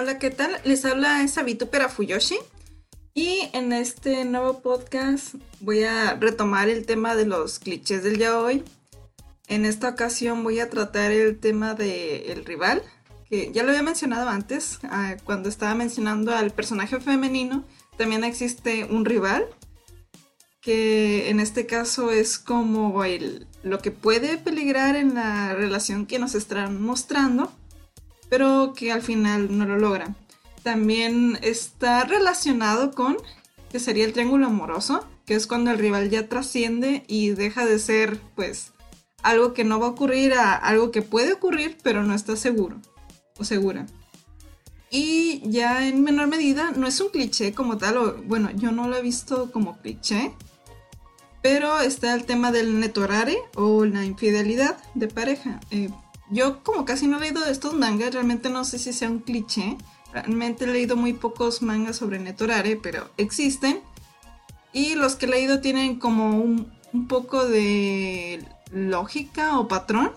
Hola, ¿qué tal? Les habla esa vitupera Fuyoshi. Y en este nuevo podcast voy a retomar el tema de los clichés del yaoi. En esta ocasión voy a tratar el tema del rival, que ya lo había mencionado antes, ah, cuando estaba mencionando al personaje femenino, también existe un rival, que en este caso es como el, lo que puede peligrar en la relación que nos están mostrando pero que al final no lo logra. También está relacionado con, que sería el triángulo amoroso, que es cuando el rival ya trasciende y deja de ser, pues, algo que no va a ocurrir a algo que puede ocurrir, pero no está seguro o segura. Y ya en menor medida, no es un cliché como tal, o bueno, yo no lo he visto como cliché, pero está el tema del netorare o la infidelidad de pareja. Eh, yo como casi no he leído de estos mangas, realmente no sé si sea un cliché. Realmente he leído muy pocos mangas sobre Netorare, pero existen. Y los que he leído tienen como un, poco de lógica o patrón.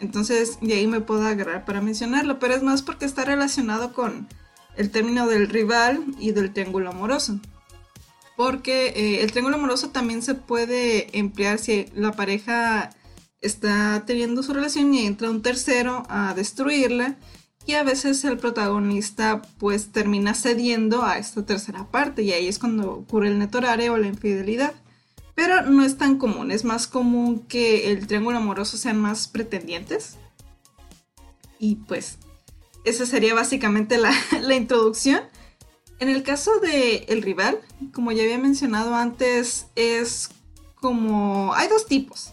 Entonces de ahí me puedo agarrar para mencionarlo. Pero es más porque está relacionado con el término del rival y del triángulo amoroso. Porque eh, el triángulo amoroso también se puede emplear si la pareja está teniendo su relación y entra un tercero a destruirla y a veces el protagonista pues termina cediendo a esta tercera parte y ahí es cuando ocurre el netorare o la infidelidad. Pero no es tan común, es más común que el triángulo amoroso sean más pretendientes. Y pues esa sería básicamente la, la introducción. En el caso de el rival, como ya había mencionado antes, es como... Hay dos tipos.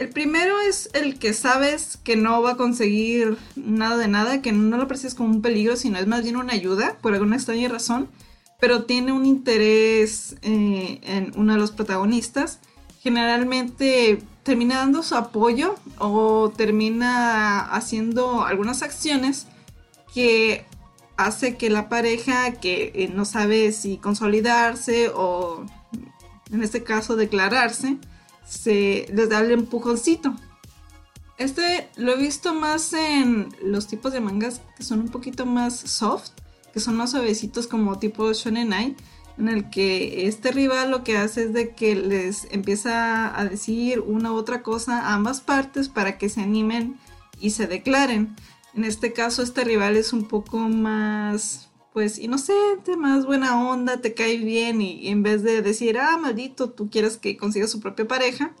El primero es el que sabes que no va a conseguir nada de nada, que no lo percibes como un peligro, sino es más bien una ayuda, por alguna extraña razón, pero tiene un interés eh, en uno de los protagonistas. Generalmente termina dando su apoyo o termina haciendo algunas acciones que hace que la pareja que eh, no sabe si consolidarse o en este caso declararse, se les da el empujoncito. Este lo he visto más en los tipos de mangas que son un poquito más soft, que son más suavecitos como tipo Shonen Ai, en el que este rival lo que hace es de que les empieza a decir una u otra cosa a ambas partes para que se animen y se declaren. En este caso este rival es un poco más pues inocente, más buena onda, te cae bien y, en vez de decir, ah, maldito, tú quieres que consiga su propia pareja.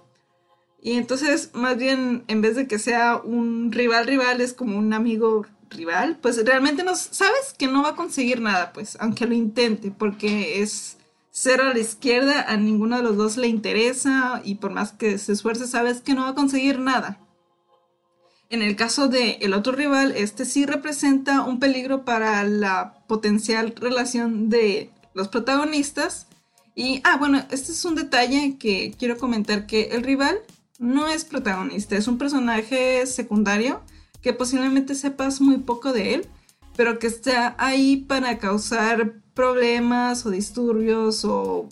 Y entonces, más bien, en vez de que sea un rival rival, es como un amigo rival, pues realmente no sabes que no va a conseguir nada, pues, aunque lo intente, porque es cero a la izquierda, a ninguno de los dos le interesa y por más que se esfuerce, sabes que no va a conseguir nada. En el caso del el otro rival, este sí representa un peligro para la potencial relación de los protagonistas. Y, ah, bueno, este es un detalle que quiero comentar, que el rival no es protagonista, es un personaje secundario que posiblemente sepas muy poco de él, pero que está ahí para causar problemas o disturbios o,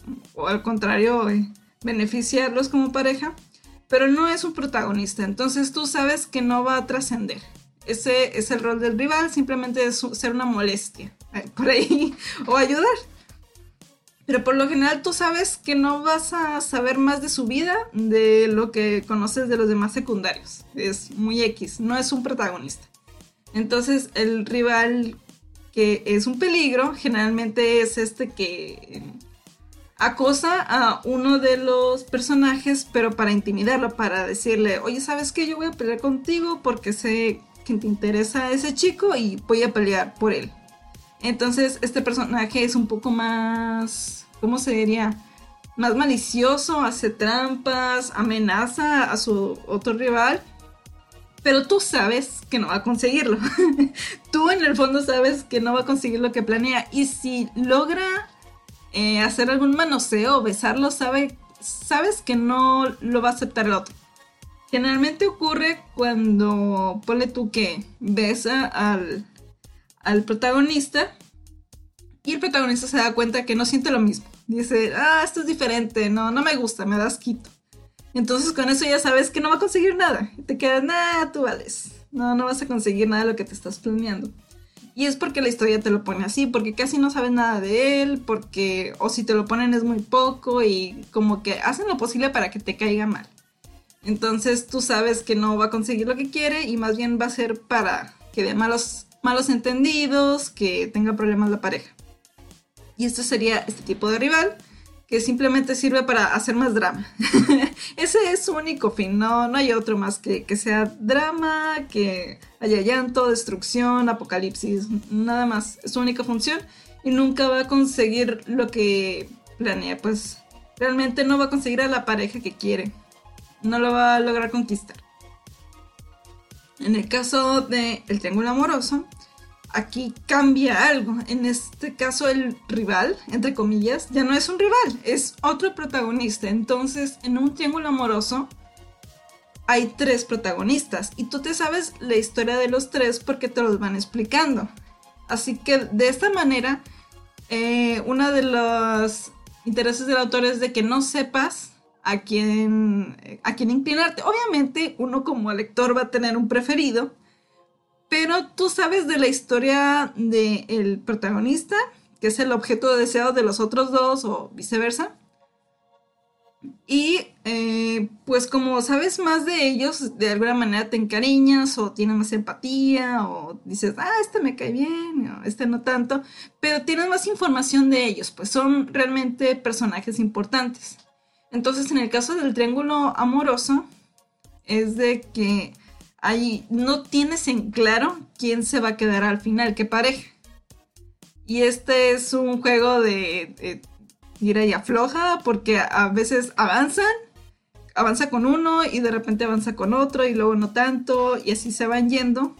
al contrario, eh, beneficiarlos como pareja pero no es un protagonista, entonces tú sabes que no va a trascender. Ese es el rol del rival, simplemente es ser una molestia eh, por ahí o ayudar. Pero por lo general tú sabes que no vas a saber más de su vida de lo que conoces de los demás secundarios. Es muy X, no es un protagonista. Entonces el rival que es un peligro generalmente es este que acosa a uno de los personajes, pero para intimidarlo, para decirle, oye, ¿sabes qué? Yo voy a pelear contigo porque sé que te interesa ese chico y voy a pelear por él. Entonces, este personaje es un poco más, ¿cómo se diría? Más malicioso, hace trampas, amenaza a su otro rival. pero tú sabes que no va a conseguirlo. tú en el fondo sabes que no va a conseguir lo que planea y si logra eh, hacer algún manoseo o besarlo, sabe, sabes que no lo va a aceptar el otro. Generalmente ocurre cuando, ponle tú que besa al, al protagonista y el protagonista se da cuenta que no siente lo mismo. Dice, ah, esto es diferente, no, no me gusta, me das quito. Entonces con eso ya sabes que no va a conseguir nada. Te quedas, nada, tú vales. No, no vas a conseguir nada de lo que te estás planeando. Y es porque la historia te lo pone así, porque casi no sabes nada de él, porque o si te lo ponen es muy poco y como que hacen lo posible para que te caiga mal. Entonces tú sabes que no va a conseguir lo que quiere y más bien va a ser para que dé malos, malos entendidos, que tenga problemas la pareja. Y esto sería este tipo de rival que simplemente sirve para hacer más drama. Ese es su único fin, no, no hay otro más que que sea drama, que haya llanto, destrucción, apocalipsis, nada más. Es su única función y nunca va a conseguir lo que planea, pues realmente no va a conseguir a la pareja que quiere no lo va a lograr conquistar. En el caso del el triángulo amoroso, aquí cambia algo. En este caso el rival, entre comillas, ya no es un rival, es otro protagonista. Entonces, en un triángulo amoroso hay tres protagonistas y tú te sabes la historia de los tres porque te los van explicando. Así que de esta manera, eh, uno de los intereses del autor es de que no sepas a quién, a quién inclinarte. Obviamente uno como lector va a tener un preferido, pero tú sabes de la historia del protagonista, que es el objeto deseado de los otros dos o viceversa. Y eh, pues como sabes más de ellos, de alguna manera te encariñas o tienes más empatía o dices, ah, este me cae bien, o este no tanto, pero tienes más información de ellos, pues son realmente personajes importantes. Entonces, en el caso del triángulo amoroso, es de que ahí no tienes en claro quién se va a quedar al final, qué pareja. Y este es un juego de, tira y afloja, porque a veces avanzan, avanza con uno y de repente avanza con otro y luego no tanto, y así se van yendo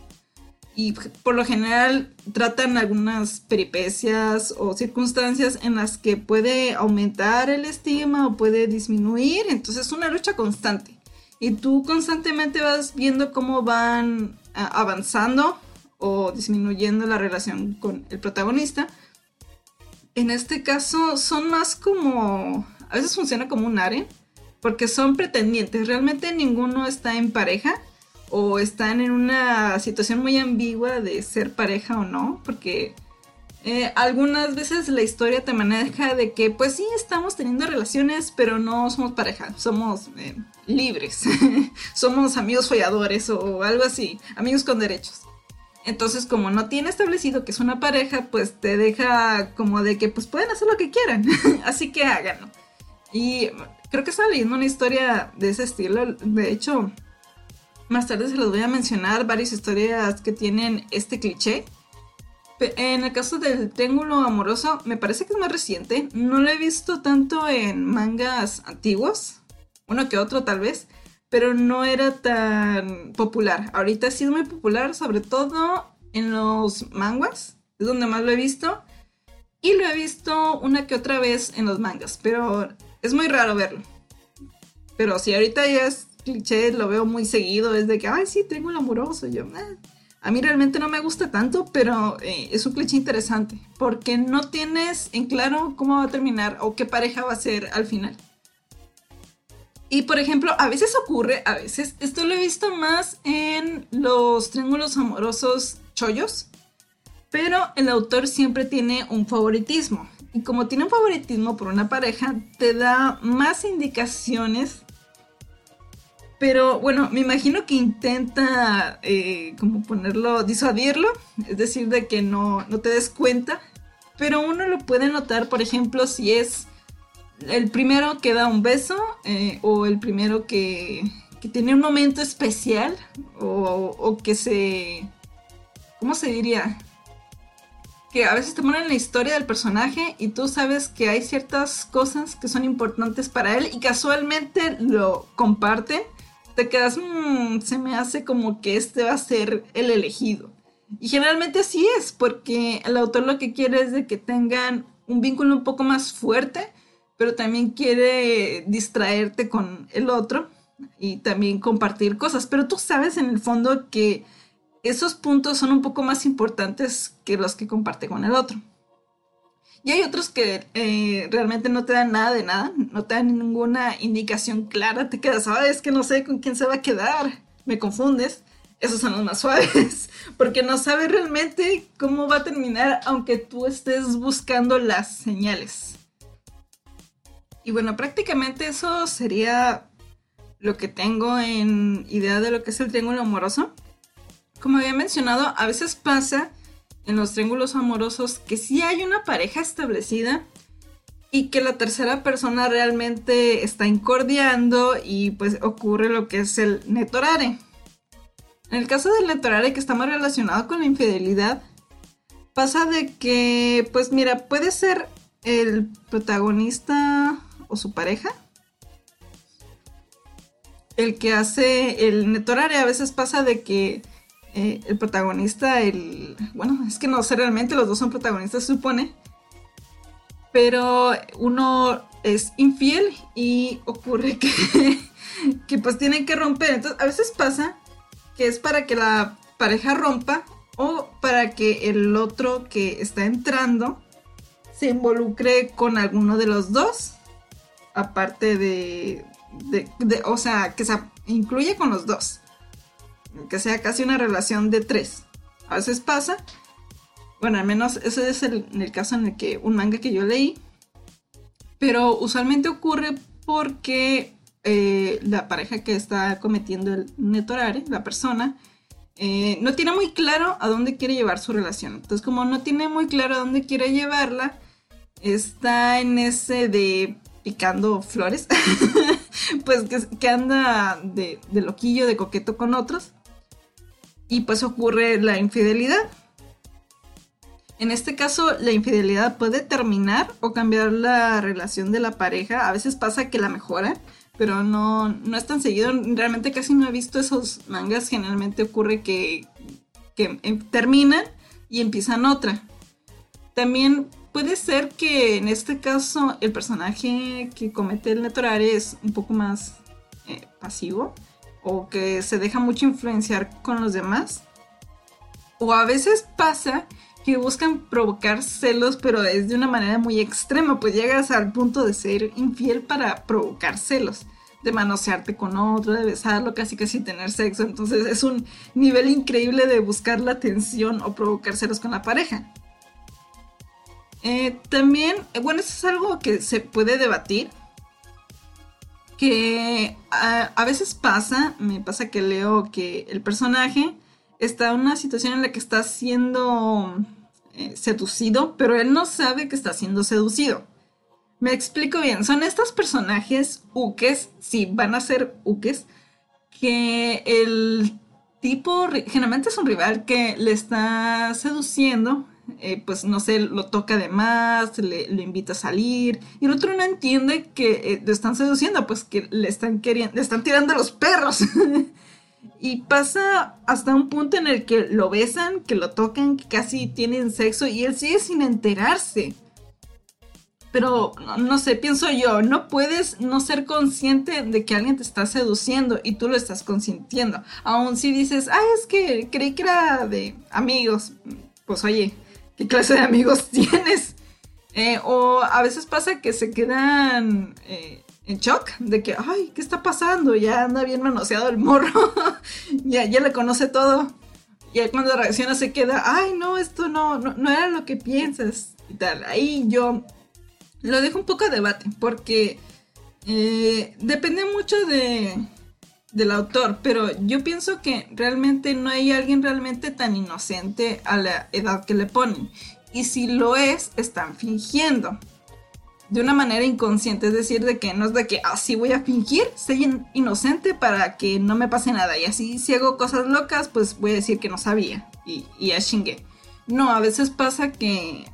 y por lo general tratan algunas peripecias o circunstancias en las que puede aumentar el estima o puede disminuir, entonces es una lucha constante. Y tú constantemente vas viendo cómo van avanzando o disminuyendo la relación con el protagonista. En este caso son más como, a veces funciona como un aren, porque son pretendientes, realmente ninguno está en pareja o están en una situación muy ambigua de ser pareja o no, porque eh, algunas veces la historia te maneja de que pues sí estamos teniendo relaciones, pero no somos pareja, somos eh, libres, somos amigos folladores o algo así, amigos con derechos. Entonces, como no tiene establecido que es una pareja, pues te deja como de que pues pueden hacer lo que quieran, así que háganlo. Y creo que estaba leyendo una historia de ese estilo, de hecho, más tarde se los voy a mencionar varias historias que tienen este cliché. En el caso del triángulo amoroso, me parece que es más reciente. No lo he visto tanto en mangas antiguos, uno que otro tal vez, pero no era tan popular. Ahorita sí es muy popular, sobre todo en los manguas, es donde más lo he visto. Y lo he visto una que otra vez en los mangas, pero es muy raro verlo. Pero si ahorita ya es cliché lo veo muy seguido, es de que, ay, sí, tengo el amoroso. yo, ah". a mí realmente no me gusta tanto, pero eh, es un cliché interesante, porque no tienes en claro cómo va a terminar o qué pareja va a ser al final. Y por ejemplo, a veces ocurre, a veces, esto lo he visto más en los triángulos amorosos chollos, pero el autor siempre tiene un favoritismo. Y como tiene un favoritismo por una pareja, te da más indicaciones pero bueno, me imagino que intenta eh, como ponerlo, disuadirlo, es decir, de que no, no te des cuenta. Pero uno lo puede notar, por ejemplo, si es el primero que da un beso eh, o el primero que, que, tiene un momento especial o, que se... ¿Cómo se diría? Que a veces te ponen la historia del personaje y tú sabes que hay ciertas cosas que son importantes para él y casualmente lo comparten te quedas, mmm, se me hace como que este va a ser el elegido. Y generalmente así es, porque el autor lo que quiere es de que tengan un vínculo un poco más fuerte, pero también quiere distraerte con el otro y también compartir cosas. Pero tú sabes en el fondo que esos puntos son un poco más importantes que los que comparte con el otro. Y hay otros que eh, realmente no te dan nada de nada, no te dan ninguna indicación clara, te quedas, ah, es que no sé con quién se va a quedar, me confundes. Esos son los más suaves, porque no sabes realmente cómo va a terminar aunque tú estés buscando las señales. Y bueno, prácticamente eso sería lo que tengo en idea de lo que es el triángulo amoroso. Como había mencionado, a veces pasa en los triángulos amorosos que sí hay una pareja establecida y que la tercera persona realmente está incordiando y pues ocurre lo que es el netorare. En el caso del netorare que está más relacionado con la infidelidad, pasa de que pues mira, puede ser el protagonista o su pareja el que hace el netorare. A veces pasa de que eh, el protagonista, el... Bueno, es que no sé realmente, los dos son protagonistas, se supone. Pero uno es infiel y ocurre que, que pues tienen que romper. Entonces, a veces pasa que es para que la pareja rompa o para que el otro que está entrando se involucre con alguno de los dos. Aparte de, o sea, que se incluye con los dos que sea casi una relación de tres. A veces pasa, bueno, al menos ese es el, el caso en el que un manga que yo leí, pero usualmente ocurre porque eh, la pareja que está cometiendo el netorare, la persona, eh, no tiene muy claro a dónde quiere llevar su relación. Entonces, como no tiene muy claro a dónde quiere llevarla, está en ese de picando flores, pues que, anda de, loquillo, de coqueto con otros y pues ocurre la infidelidad. En este caso, la infidelidad puede terminar o cambiar la relación de la pareja. A veces pasa que la mejora, pero no, no es tan seguido. Realmente casi no he visto esos mangas. Generalmente ocurre que, que em, terminan y empiezan otra. También puede ser que en este caso el personaje que comete el netorare es un poco más eh, pasivo o que se deja mucho influenciar con los demás. O a veces pasa que buscan provocar celos, pero es de una manera muy extrema, pues llegas al punto de ser infiel para provocar celos, de manosearte con otro, de besarlo, casi casi tener sexo. Entonces es un nivel increíble de buscar la atención o provocar celos con la pareja. Eh, también, eh, bueno, eso es algo que se puede debatir, que a, veces pasa, me pasa que leo que el personaje está en una situación en la que está siendo eh, seducido, pero él no sabe que está siendo seducido. Me explico bien, son estos personajes uques, sí, van a ser uques, que el tipo generalmente es un rival que le está seduciendo eh, pues no sé, lo toca de más, le, invita a salir, y el otro no entiende que eh, le están seduciendo, pues que le están queriendo, le están tirando los perros. y pasa hasta un punto en el que lo besan, que lo tocan, que casi tienen sexo, y él sigue sin enterarse. Pero no, sé, pienso yo, no puedes no ser consciente de que alguien te está seduciendo y tú lo estás consintiendo. Aún si dices, ah, es que creí que era de amigos. Pues oye, ¿Qué clase de amigos tienes? Eh, o a veces pasa que se quedan eh, en shock de que, ay, ¿qué está pasando? Ya anda bien manoseado el morro, ya, ya le conoce todo. Y cuando reacciona se queda, ay, no, esto no, no, era lo que piensas y tal. Ahí yo lo dejo un poco a debate porque eh, depende mucho de, del autor, pero yo pienso que realmente no hay alguien realmente tan inocente a la edad que le ponen. Y si lo es, están fingiendo. De una manera inconsciente, es decir, de que no es de que así voy a fingir, soy inocente para que no me pase nada. Y así si hago cosas locas, pues voy a decir que no sabía. Y, y a chingue. No, a veces pasa que...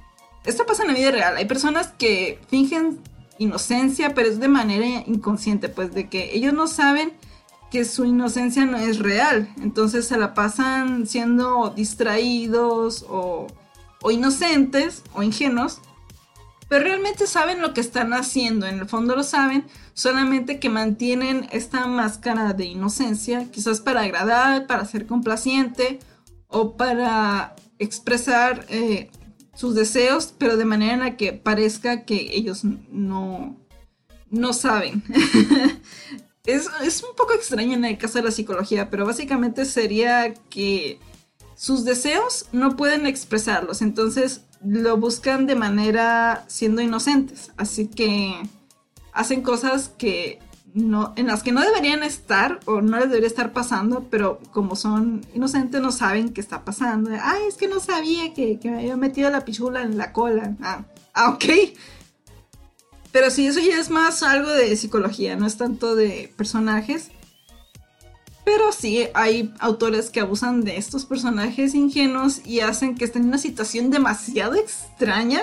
Esto pasa en la vida real. Hay personas que fingen inocencia, pero es de manera inconsciente, pues de que ellos no saben que su inocencia no es real. Entonces se la pasan siendo distraídos o, inocentes o ingenuos. Pero realmente saben lo que están haciendo. En el fondo lo saben. Solamente que mantienen esta máscara de inocencia. Quizás para agradar, para ser complaciente. O para expresar eh, sus deseos. Pero de manera en la que parezca que ellos no, no saben. es, un poco extraño en el caso de la psicología, pero básicamente sería que sus deseos no pueden expresarlos, entonces lo buscan de manera siendo inocentes, así que hacen cosas que no, en las que no deberían estar o no les debería estar pasando, pero como son inocentes no saben qué está pasando. Ay, es que no sabía que, me había metido la pichula en la cola. Ah, ah ok. Pero sí, eso ya es más algo de psicología, no es tanto de personajes. Pero sí, hay autores que abusan de estos personajes ingenuos y hacen que estén en una situación demasiado extraña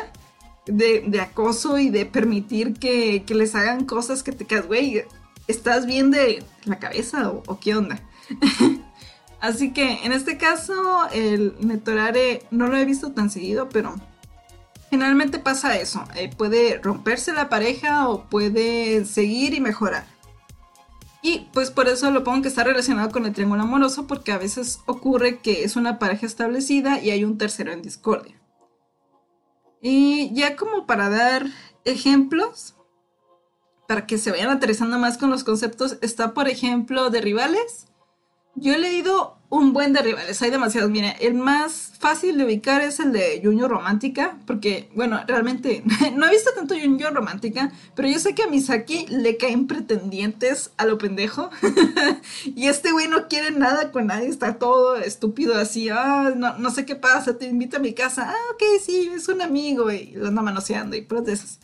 de, acoso y de permitir que, les hagan cosas que te quedas, güey, ¿estás bien de la cabeza o, o qué onda? Así que en este caso, el Netorare no lo he visto tan seguido, pero Generalmente pasa eso, eh, puede romperse la pareja o puede seguir y mejorar. Y pues por eso lo pongo que está relacionado con el triángulo amoroso porque a veces ocurre que es una pareja establecida y hay un tercero en discordia. Y ya como para dar ejemplos, para que se vayan aterrizando más con los conceptos, está por ejemplo de rivales. Yo he leído un buen de rivales, hay demasiados. Mira, el más fácil de ubicar es el de Junio Romántica, porque, bueno, realmente no he visto tanto Junio Romántica, pero yo sé que a Misaki le caen pretendientes a lo pendejo. y este güey no quiere nada con nadie, está todo estúpido así. Ah, no, sé qué pasa, te invito a mi casa. Ah, ok, sí, es un amigo, y lo anda manoseando y esas.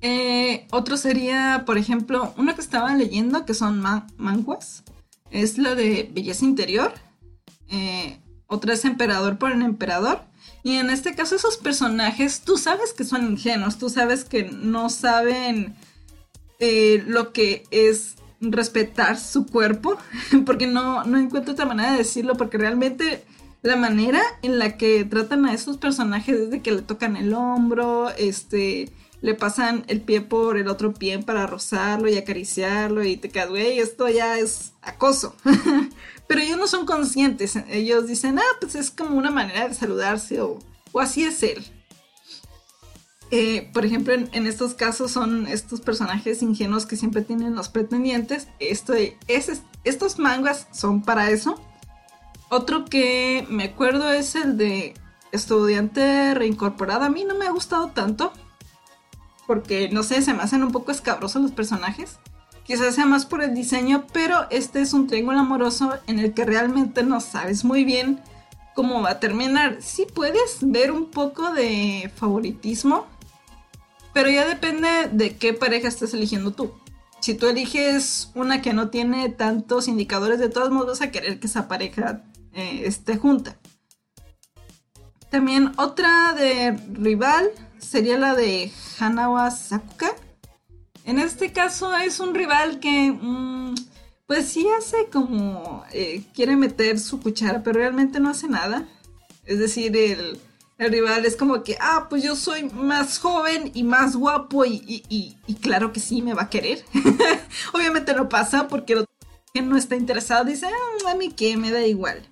Eh, otro sería, por ejemplo, uno que estaba leyendo que son manguas es la de belleza interior. Eh, otra es emperador por el emperador. Y en este caso esos personajes, tú sabes que son ingenuos, tú sabes que no saben eh, lo que es respetar su cuerpo, porque no, no encuentro otra manera de decirlo, porque realmente la manera en la que tratan a esos personajes es de que le tocan el hombro, este, le pasan el pie por el otro pie para rozarlo y acariciarlo y te quedas, esto ya es acoso. Pero ellos no son conscientes, ellos dicen, ah, pues es como una manera de saludarse o, así es él. Eh, por ejemplo, en, estos casos son estos personajes ingenuos que siempre tienen los pretendientes. Esto, es, estos mangas son para eso. Otro que me acuerdo es el de estudiante reincorporada. A mí no me ha gustado tanto porque no sé, se me hacen un poco escabrosos los personajes. Quizás sea más por el diseño, pero este es un triángulo amoroso en el que realmente no sabes muy bien cómo va a terminar. Sí puedes ver un poco de favoritismo, pero ya depende de qué pareja estés eligiendo tú. Si tú eliges una que no tiene tantos indicadores, de todos modos vas a querer que esa pareja eh, esté junta. También otra de rival sería la de Hanawa Sakuka. En este caso es un rival que, mm, pues sí hace como, eh, quiere meter su cuchara, pero realmente no hace nada. Es decir, el, rival es como que, ah, pues yo soy más joven y más guapo y, claro que sí, me va a querer. Obviamente no pasa porque otro no está interesado dice, ah, a mí qué, me da igual.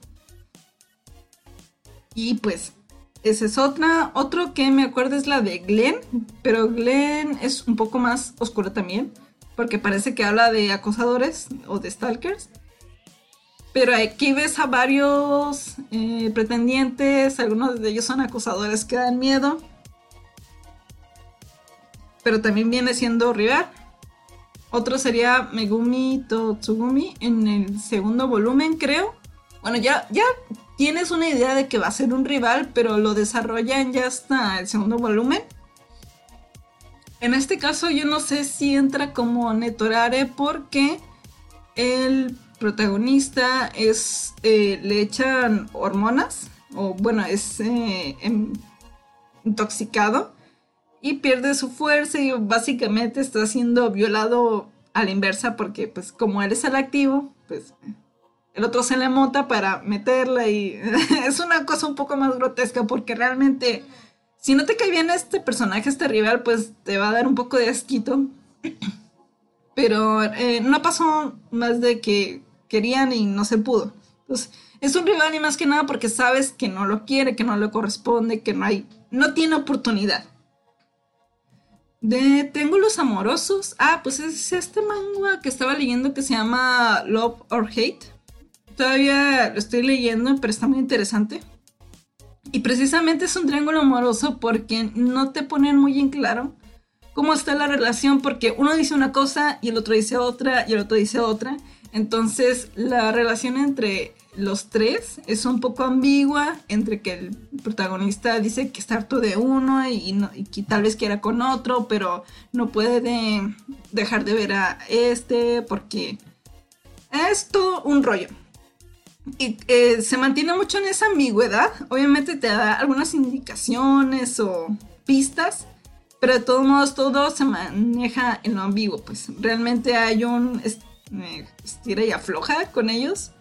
Y pues esa es otra. Otro que me acuerdo es la de Glenn, pero Glenn es un poco más oscura también, porque parece que habla de acosadores o de stalkers. Pero aquí ves a varios eh, pretendientes, algunos de ellos son acosadores que dan miedo. Pero también viene siendo rival. Otro sería Megumi Totsugumi en el segundo volumen, creo. Bueno, ya, ya tienes una idea de que va a ser un rival, pero lo desarrollan ya hasta el segundo volumen. En este caso yo no sé si entra como Netorare porque el protagonista eh, le echan hormonas o bueno es eh, em, intoxicado y pierde su fuerza y básicamente está siendo violado a la inversa porque pues como él es el activo, pues el otro se le monta para meterla y es una cosa un poco más grotesca porque realmente si no te cae bien este personaje, este rival, pues te va a dar un poco de asquito. Pero eh, no pasó más de que querían y no se pudo. Entonces, es un rival y más que nada porque sabes que no lo quiere, que no le corresponde, que no hay, no tiene oportunidad. De Triángulos Amorosos. Ah, pues es este manga que estaba leyendo que se llama Love or Hate. Todavía lo estoy leyendo, pero está muy interesante. Y precisamente es un triángulo amoroso porque no te ponen muy en claro cómo está la relación, porque uno dice una cosa y el otro dice otra y el otro dice otra. Entonces la relación entre los tres es un poco ambigua entre que el protagonista dice que está harto de uno y, que tal vez quiera con otro, pero no puede dejar de ver a este porque es todo un rollo. Y eh, se mantiene mucho en esa ambigüedad. Obviamente te da algunas indicaciones o pistas, pero de todos modos todo se maneja en lo ambiguo. Pues realmente hay un estira y afloja con ellos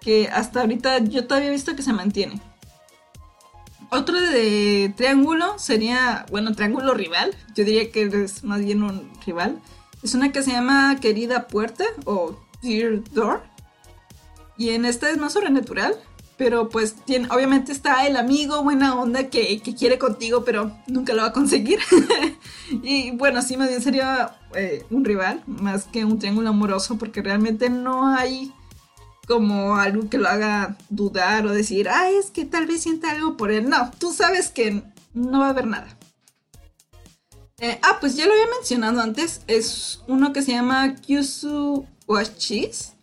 que hasta ahorita yo todavía he visto que se mantiene. Otro de triángulo sería, bueno, triángulo rival. Yo diría que es más bien un rival. Es una que se llama Querida Puerta o Dear Door. Y en esta es más sobrenatural. Pero pues obviamente está el amigo buena onda que, quiere contigo, pero nunca lo va a conseguir. y bueno, sí, más bien sería eh, un rival, más que un triángulo amoroso, porque realmente no hay como algo que lo haga dudar o decir, ah, es que tal vez sienta algo por él. No, tú sabes que no va a haber nada. Eh, ah, pues ya lo había mencionado antes, es uno que se llama Kyusu Wachis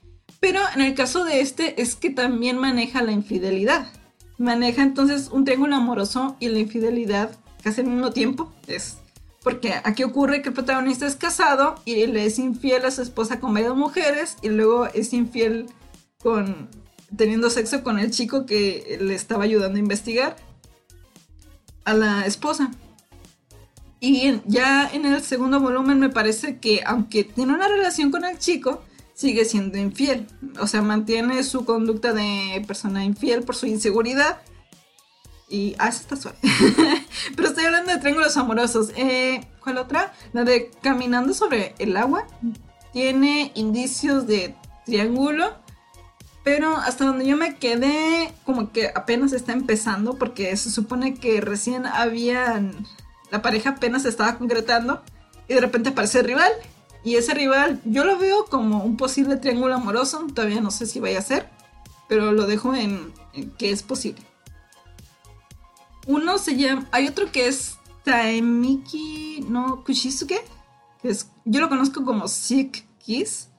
pero en el caso de este es que también maneja la infidelidad. Maneja entonces un triángulo amoroso y la infidelidad casi al mismo tiempo. Es porque aquí ocurre que el protagonista es casado y le es infiel a su esposa con varias mujeres y luego es infiel con teniendo sexo con el chico que le estaba ayudando a investigar a la esposa. Y ya en el segundo volumen me parece que aunque tiene una relación con el chico, sigue siendo infiel. O sea, mantiene su conducta de persona infiel por su inseguridad. Y. Ah, está suave. Pero estoy hablando de triángulos amorosos. Eh, ¿Cuál otra? La de Caminando sobre el agua. Tiene indicios de triángulo. Pero hasta donde yo me quedé, como que apenas está empezando. Porque se supone que recién habían. La pareja apenas estaba concretando. Y de repente aparece rival. Y ese rival, yo lo veo como un posible triángulo amoroso. Todavía no sé si vaya a ser, pero lo dejo en, que es posible. Uno se llama. Hay otro que es Taemiki no Kushisuke. Es, yo lo conozco como Sick Kiss.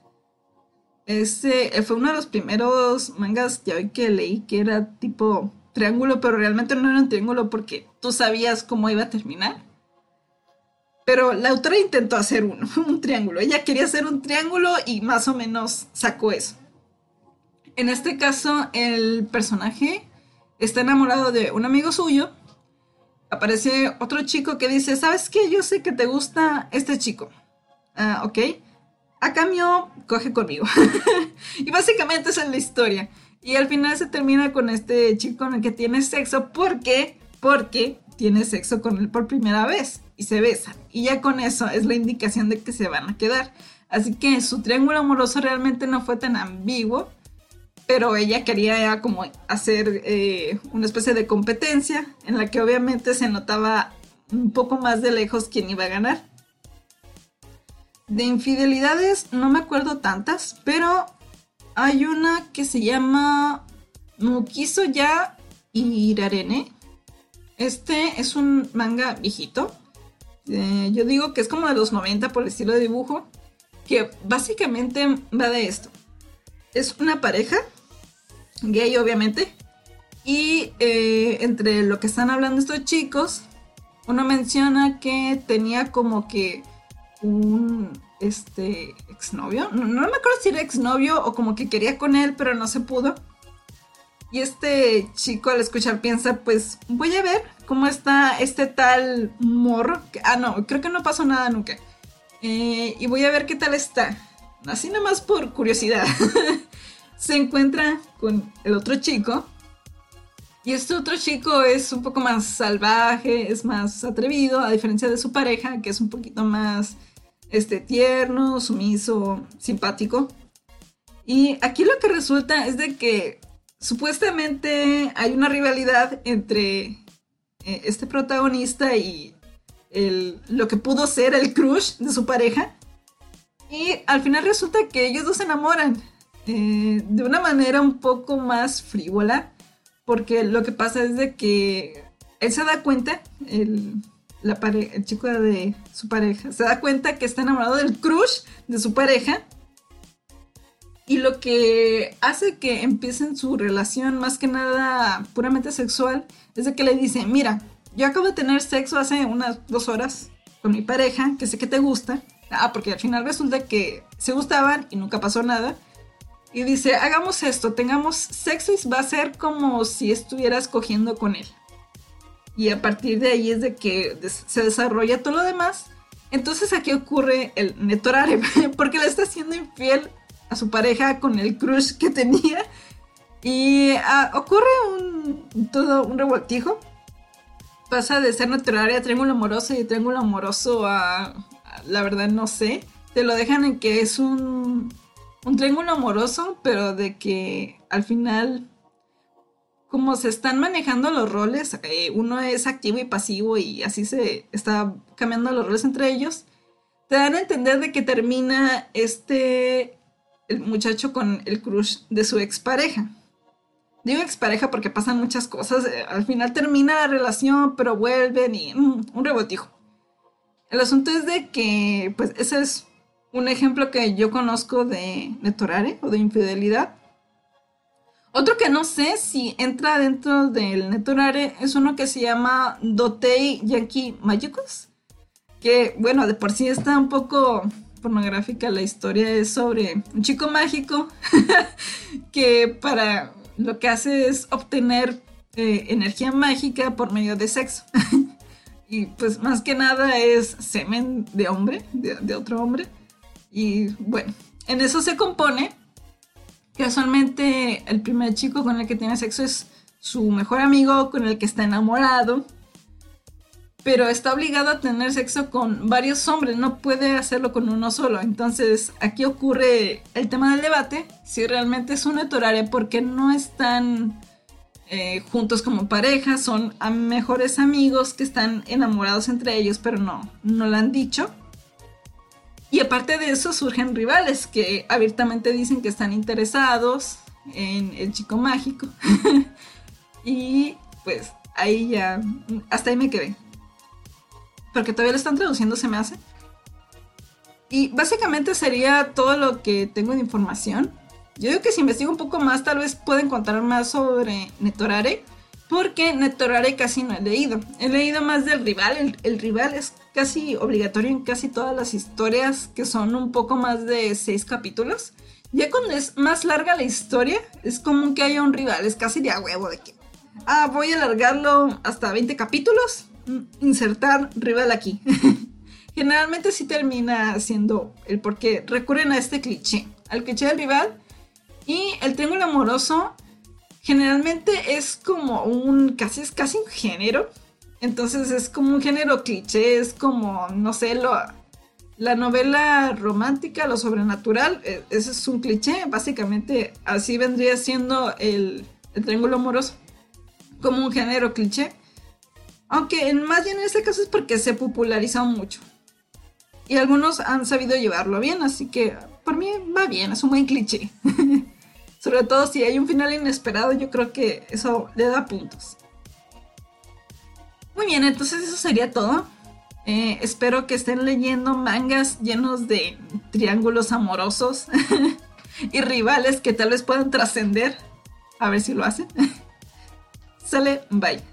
Ese fue uno de los primeros mangas ya hoy que leí que era tipo triángulo, pero realmente no era un triángulo porque tú sabías cómo iba a terminar. Pero la autora intentó hacer uno, un triángulo. Ella quería hacer un triángulo y más o menos sacó eso. En este caso, el personaje está enamorado de un amigo suyo. Aparece otro chico que dice, ¿sabes qué? Yo sé que te gusta este chico. Ah, ok. A cambio, coge conmigo. y básicamente esa es la historia. Y al final se termina con este chico con el que tiene sexo. ¿Por qué? Porque tiene sexo con él por primera vez y se besan. Y ya con eso es la indicación de que se van a quedar. Así que su triángulo amoroso realmente no fue tan ambiguo, pero ella quería como hacer eh, una especie de competencia en la que obviamente se notaba un poco más de lejos quién iba a ganar. De infidelidades no me acuerdo tantas, pero hay una que se llama Mukiso ya Irarene. Este es un manga viejito, eh, yo digo que es como de los 90 por el estilo de dibujo, que básicamente va de esto. Es una pareja, gay obviamente, y eh, entre lo que están hablando estos chicos, uno menciona que tenía como que un este exnovio, no, no me acuerdo si era exnovio o como que quería con él, pero no se pudo. Y este chico al escuchar piensa, pues voy a ver cómo está este tal morro. ah, no, creo que no pasó nada nunca. eh, y voy a ver qué tal está. Así nada más por curiosidad. Se encuentra con el otro chico. Y este otro chico es un poco más salvaje, es más atrevido, a diferencia de su pareja, que es un poquito más este, tierno, sumiso, simpático. Y aquí lo que resulta es de que supuestamente hay una rivalidad entre eh, este protagonista y lo que pudo ser el crush de su pareja. Y al final resulta que ellos dos se enamoran eh, de una manera un poco más frívola. Porque lo que pasa es de que él se da cuenta, el, la el chico de su pareja, se da cuenta que está enamorado del crush de su pareja y lo que hace que empiecen su relación más que nada puramente sexual es de que le dice, mira, yo acabo de tener sexo hace unas dos horas con mi pareja, que sé que te gusta. Ah, porque al final resulta que se gustaban y nunca pasó nada. Y dice, hagamos esto, tengamos sexo y va a ser como si estuvieras cogiendo con él. Y a partir de ahí es de que se desarrolla todo lo demás. Entonces aquí ocurre el netorare, porque le está haciendo infiel a su pareja con el crush que tenía. Y ah, ocurre un, todo un revoltijo. Pasa de ser natural a triángulo amoroso y triángulo amoroso a, la verdad no sé. Te lo dejan en que es un, un triángulo amoroso, pero de que al final, como se están manejando los roles, eh, uno es activo y pasivo y así se está cambiando los roles entre ellos, te dan a entender de que termina este el muchacho con el crush de su expareja. Digo expareja porque pasan muchas cosas. Eh, al final termina la relación, pero vuelven y mm, un rebotijo. El asunto es de que, pues, ese es un ejemplo que yo conozco de netorare o de infidelidad. Otro que no sé si entra dentro del netorare es uno que se llama Dotei Yankee Magicos. Que, bueno, de por sí está un poco pornográfica, la historia es sobre un chico mágico que para lo que hace es obtener eh, energía mágica por medio de sexo. y pues más que nada es semen de hombre, de, otro hombre. Y bueno, en eso se compone. Casualmente el primer chico con el que tiene sexo es su mejor amigo con el que está enamorado pero está obligado a tener sexo con varios hombres, no puede hacerlo con uno solo. Entonces aquí ocurre el tema del debate, si realmente es un heteráreo porque no están eh, juntos como pareja, son mejores amigos que están enamorados entre ellos, pero no, no lo han dicho. Y aparte de eso surgen rivales que abiertamente dicen que están interesados en el chico mágico. y pues ahí ya, hasta ahí me quedé porque todavía lo están traduciendo, se me hace. Y básicamente sería todo lo que tengo de información. Yo digo que si investigo un poco más, tal vez pueda encontrar más sobre Netorare, porque Netorare casi no he leído. He leído más del rival. El, rival es casi obligatorio en casi todas las historias, que son un poco más de seis capítulos. Ya cuando es más larga la historia, es común que haya un rival, es casi de a huevo de que, ah, voy a alargarlo hasta 20 capítulos insertar rival aquí. Generalmente sí termina siendo el porque recurren a este cliché, al cliché del rival. Y el triángulo amoroso generalmente es como un, casi es casi un género. Entonces es como un género cliché, es como, no sé, lo, la novela romántica, lo sobrenatural, e, ese es un cliché. Básicamente así vendría siendo el, el triángulo amoroso, como un género cliché. Aunque más bien en este caso es porque se popularizó mucho. Y algunos han sabido llevarlo bien, así que por mí va bien, es un buen cliché. Sobre todo si hay un final inesperado, yo creo que eso le da puntos. Muy bien, entonces eso sería todo. Eh, espero que estén leyendo mangas llenos de triángulos amorosos y rivales que tal vez puedan trascender. A ver si lo hacen. Sale, bye.